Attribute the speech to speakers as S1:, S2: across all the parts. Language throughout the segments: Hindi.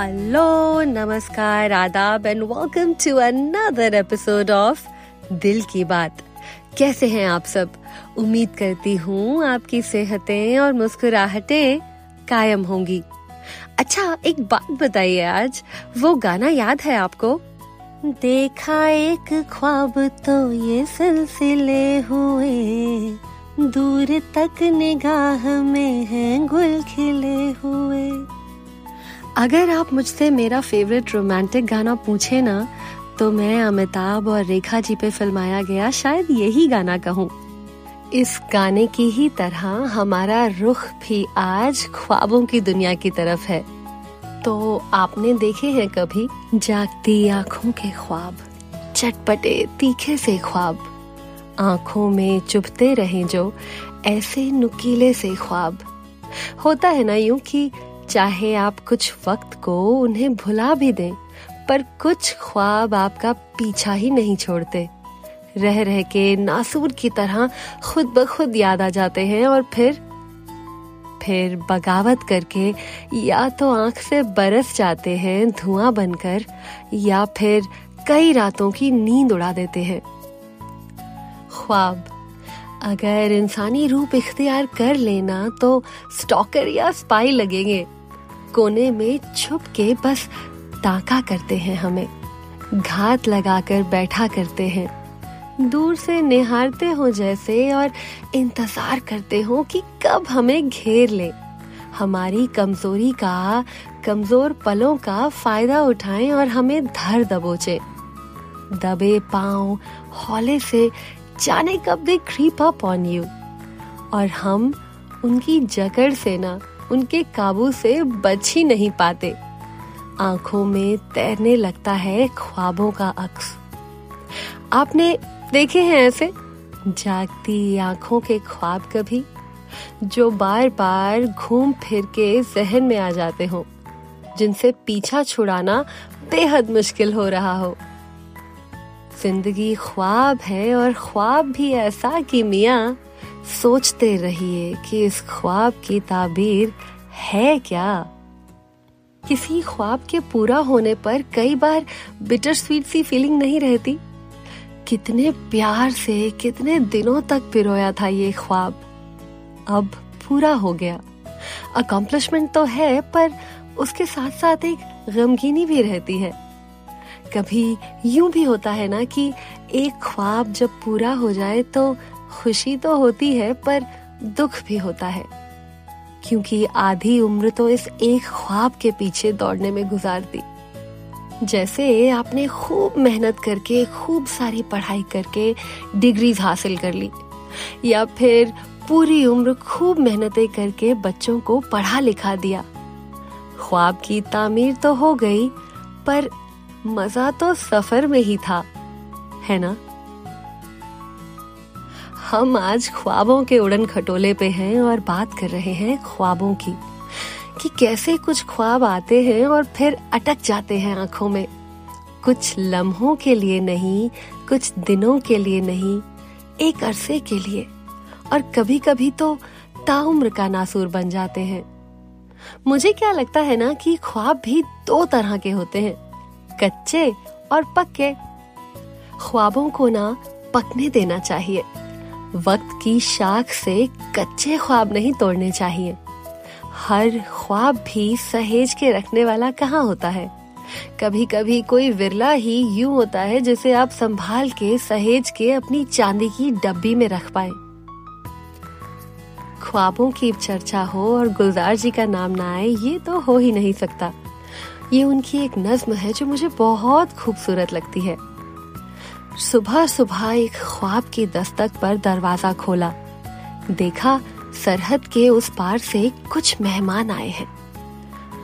S1: हेलो नमस्कार आदाब and welcome to another episode of Dil Ki Baat कैसे हैं आप सब? उम्मीद करती हूँ आपकी सेहतें और मुस्कुराहटें कायम होंगी। अच्छा एक बात बताइए आज, वो गाना याद है आपको? देखा एक ख्वाब तो ये सिलसिले हुए, दूर तक निगाह में हैं गुल खिले हुए। अगर आप मुझसे मेरा फेवरेट रोमांटिक गाना पूछे ना तो मैं अमिताभ और रेखा जी पे फिल्माया गया शायद यही गाना कहूँ। इस गाने की ही तरह हमारा रुख भी आज ख्वाबों की दुनिया की तरफ़ है। तो आपने देखे हैं कभी जागती आँखों के ख्वाब, चटपटे तीखे से ख्वाब। आँखों में चुभते रहे जो ऐसे नुकीले से ख्वाब। होता है ना यूँ कि चाहे आप कुछ वक्त को उन्हें भुला भी दें, पर कुछ ख्वाब आपका पीछा ही नहीं छोड़ते। रह रह के नासूर की तरह खुद ब खुद याद आ जाते हैं और फिर फिर बगावत करके या तो आँख से बरस जाते हैं धुआँ बनकर, या फिर कई रातों की नींद उड़ा देते हैं। ख्वाब, अगर इंसानी रूप इख्तियार कर लेना तो स्टॉकर या स्पाई लगेंगे। कोने में छुप के बस ताका करते हैं हमें, घात लगाकर बैठा करते हैं। दूर से निहारते हो जैसे और इंतज़ार करते हो कि कब हमें घेर ले। हमारी कमज़ोरी का, कमज़ोर पलों का फ़ायदा उठाएँ और हमें धर दबोचे। दबे पाँव हौले से, जाने कब they creep up on you और हम उनकी जकड़ से ना उनके काबू से बच ही नहीं पाते। आँखों में तैरने लगता है ख्वाबों का अक्स। आपने देखे हैं ऐसे? जागती आँखों के ख्वाब कभी, जो बार बार घूम फिर के जहन में आ जाते हो, जिनसे पीछा छुड़ाना बेहद मुश्किल हो रहा हो। ज़िंदगी ख्वाब है और ख्वाब भी ऐसा कि मियाँ सोचते रहिए कि इस ख्वाब की ताबीर है क्या? किसी ख्वाब के पूरा होने पर कई बार बिटर स्वीट सी फीलिंग नहीं रहती? कितने प्यार से, कितने दिनों तक पिरोया था ये ख्वाब। अब पूरा हो गया। अकम्पलिशमेंट तो है, पर उसके साथ साथ एक गमगीनी भी रहती है। कभी यूँ भी होता है ना कि एक ख्वाब जब पूरा हो जाए तो खुशी तो होती है, पर दुख भी होता है। क्योंकि आधी उम्र तो इस एक ख्वाब के पीछे दौड़ने में गुजार दी जैसे आपने खूब मेहनत करके, खूब सारी पढ़ाई करके डिग्रीज हासिल कर ली, या फिर पूरी उम्र खूब मेहनतें करके बच्चों को पढ़ा लिखा दिया। ख्वाब की तामीर तो हो गई, पर मज़ा तो सफ़र में ही था, है ना? हम आज ख्वाबों के उड़न खटोले पे हैं और बात कर रहे हैं ख्वाबों की, कि कैसे कुछ ख्वाब आते हैं और फिर अटक जाते हैं आँखों में। कुछ लम्हों के लिए नहीं, कुछ दिनों के लिए नहीं, एक अरसे के लिए। और कभी कभी तो ताउम्र का नासूर बन जाते हैं। मुझे क्या लगता है ना कि ख्वाब भी दो तरह के होते हैं, कच्चे और पक्के। ख्वाबों को ना पकने देना चाहिए। वक्त की शाख से कच्चे ख्वाब नहीं तोड़ने चाहिए। हर ख्वाब भी सहेज के रखने वाला कहाँ होता है? कभी कभी कोई विरला ही यूँ होता है जिसे आप संभाल के, सहेज के अपनी चांदी की डब्बी में रख पाए। ख्वाबों की चर्चा हो और गुलजार जी का नाम ना आए, ये तो हो ही नहीं सकता। ये उनकी एक नज्म है जो मुझे बहुत खूबसूरत लगती है। सुबह सुबह एक ख्वाब की दस्तक पर दरवाज़ा खोला। देखा, सरहद के उस पार से कुछ मेहमान आए हैं।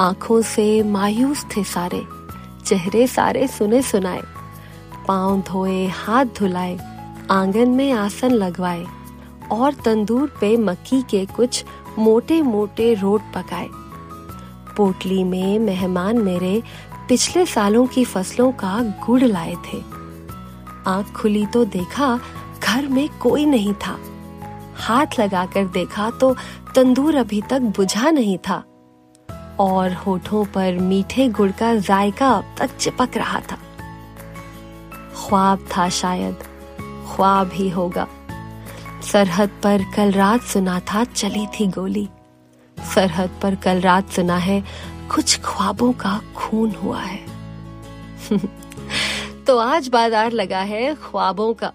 S1: आँखों से मायूस थे सारे, चेहरे सारे सुने सुनाए पाँव धोए, हाथ धुलाए, आँगन में आसन लगवाए और तंदूर पे मक्की के कुछ मोटे मोटे रोट पकाए। पोटली में मेहमान मेरे पिछले सालों की फ़सलों का गुड़ लाए थे। आँख खुली तो देखा, घर में कोई नहीं था। हाथ लगाकर देखा तो तंदूर अभी तक बुझा नहीं था। और होठों पर मीठे गुड़ का जायका अब तक चिपक रहा था। ख्वाब था शायद, ख्वाब ही होगा। सरहद पर कल रात सुना था चली थी गोली। सरहद पर कल रात सुना है, कुछ ख्वाबों का खून हुआ है। तो आज बाज़ार लगा है ख्वाबों का।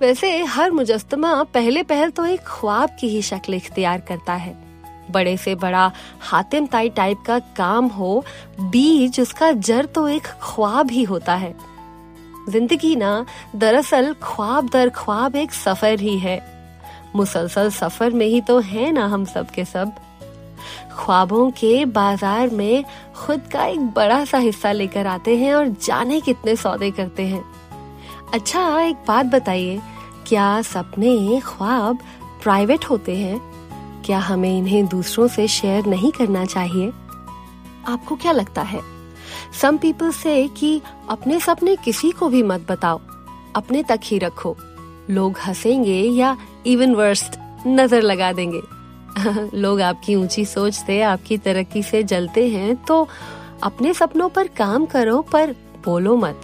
S1: वैसे हर मुजस्मा पहले पहल तो एक ख्वाब की ही शक्ल इख्तियार करता है। बड़े से बड़ा हातिम ताई टाइप का काम हो, बीज उसका जड़ तो एक ख्वाब ही होता है। ज़िंदगी ना, दरअसल ख्वाब दर ख्वाब एक सफ़र ही है। मुसलसल सफ़र में ही तो है ना हम सब के सब। ख्वाबों के बाज़ार में खुद का एक बड़ा सा हिस्सा लेकर आते हैं और जाने कितने सौदे करते हैं। अच्छा एक बात बताइए, क्या सपने ख्वाब प्राइवेट होते हैं? क्या हमें इन्हें दूसरों से शेयर नहीं करना चाहिए? आपको क्या लगता है? सम पीपल से कि अपने सपने किसी को भी मत बताओ, अपने तक ही रखो। लोग हंसेंगे या इवन वर्स्ट नज़र लगा देंगे। लोग आपकी ऊँची सोच से, आपकी तरक्की से जलते हैं तो अपने सपनों पर काम करो, पर बोलो मत।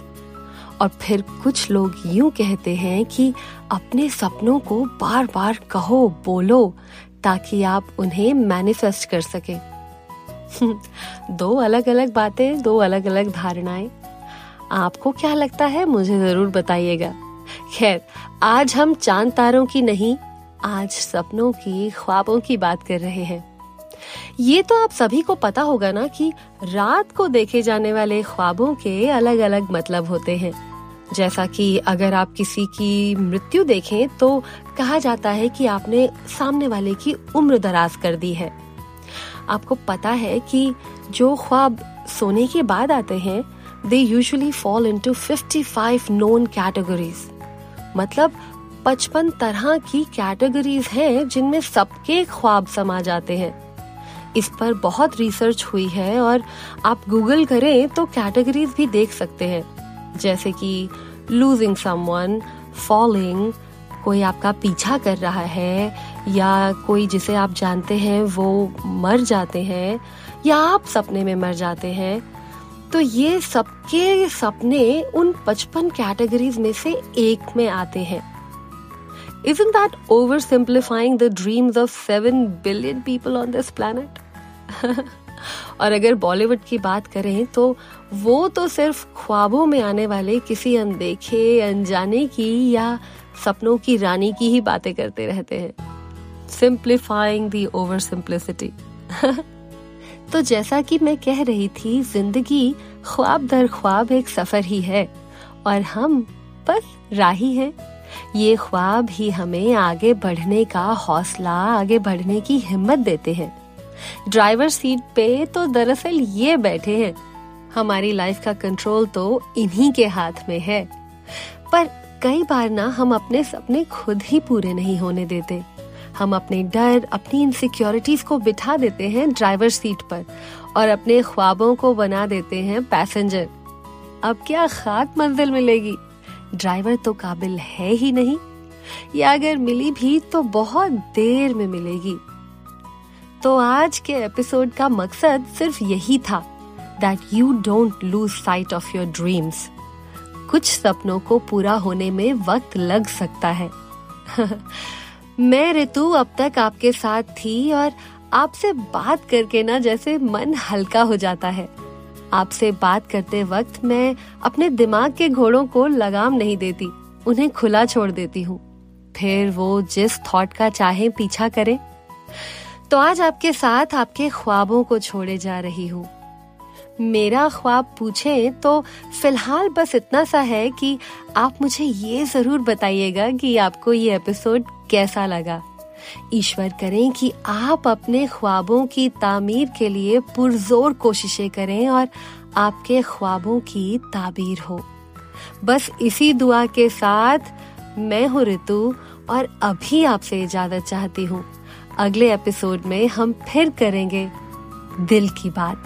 S1: और फिर कुछ लोग यूँ कहते हैं कि अपने सपनों को बार बार कहो, बोलो, ताकि आप उन्हें मैनिफेस्ट कर सके। दो अलग अलग बातें, दो अलग अलग धारणाएँ। आपको क्या लगता है? मुझे ज़रूर बताइएगा। खैर, आज हम चाँद तारों की नहीं आज सपनों की, ख्वाबों की बात कर रहे हैं। ये तो आप सभी को पता होगा ना कि रात को देखे जाने वाले ख्वाबों के अलग अलग मतलब होते हैं। जैसा कि अगर आप किसी की मृत्यु देखें तो कहा जाता है कि आपने सामने वाले की उम्र दराज कर दी है। आपको पता है कि जो ख्वाब सोने के बाद आते हैं they usually fall into fifty five known categories मतलब पचपन तरह की कैटेगरीज हैं जिनमें सबके ख्वाब समा जाते हैं। इस पर बहुत रिसर्च हुई है और आप गूगल करें तो कैटेगरीज भी देख सकते हैं। जैसे कि लूजिंग समवन फॉलिंग कोई आपका पीछा कर रहा है या कोई जिसे आप जानते हैं वो मर जाते हैं या आप सपने में मर जाते हैं। तो ये सबके सपने उन पचपन कैटेगरीज में से एक में आते हैं। Isn't that oversimplifying the dreams of seven billion people on this planet? और अगर बॉलीवुड की बात करें तो वो तो सिर्फ़ ख्वाबों में आने वाले किसी अनदेखे, अनजाने की या सपनों की रानी की ही बातें करते रहते हैं। सिंप्लीफाइंग दी ओवर सिंप्लिसिटी तो जैसा कि मैं कह रही थी, ज़िंदगी ख्वाब दर ख्वाब एक सफ़र ही है, और हम बस राही हैं। ये ख्वाब ही हमें आगे बढ़ने का हौसला, आगे बढ़ने की हिम्मत देते हैं। ड्राइवर सीट पे तो दरअसल ये बैठे हैं। हमारी लाइफ का कंट्रोल तो इन्हीं के हाथ में है। पर कई बार ना हम अपने सपने खुद ही पूरे नहीं होने देते। हम अपने डर, अपनी इनसिक्योरिटीज को बिठा देते हैं ड्राइवर सीट पर और अपने ख्वाबों को बना देते हैं पैसेंजर। अब क्या खाक मंजिल मिलेगी? ड्राइवर तो काबिल है ही नहीं। या अगर मिली भी तो बहुत देर में मिलेगी। तो आज के एपिसोड का मकसद सिर्फ़ यही था that you don't lose sight of your dreams कुछ सपनों को पूरा होने में वक्त लग सकता है। मैं ऋतु अब तक आपके साथ थी और आपसे बात करके ना जैसे मन हल्का हो जाता है। आपसे बात करते वक्त मैं अपने दिमाग के घोड़ों को लगाम नहीं देती, उन्हें खुला छोड़ देती हूँ। फिर वो जिस थॉट का चाहे पीछा करे। तो आज आपके साथ आपके ख्वाबों को छोड़े जा रही हूँ। मेरा ख्वाब पूछे तो फ़िलहाल बस इतना सा है कि आप मुझे ये ज़रूर बताइएगा कि आपको ये एपिसोड कैसा लगा। ईश्वर करें कि आप अपने ख्वाबों की तामीर के लिए पुरजोर कोशिशें करें और आपके ख्वाबों की ताबीर हो। बस इसी दुआ के साथ मैं हूँ ऋतु और अभी आपसे इजाज़त चाहती हूँ। अगले एपिसोड में हम फिर करेंगे दिल की बात।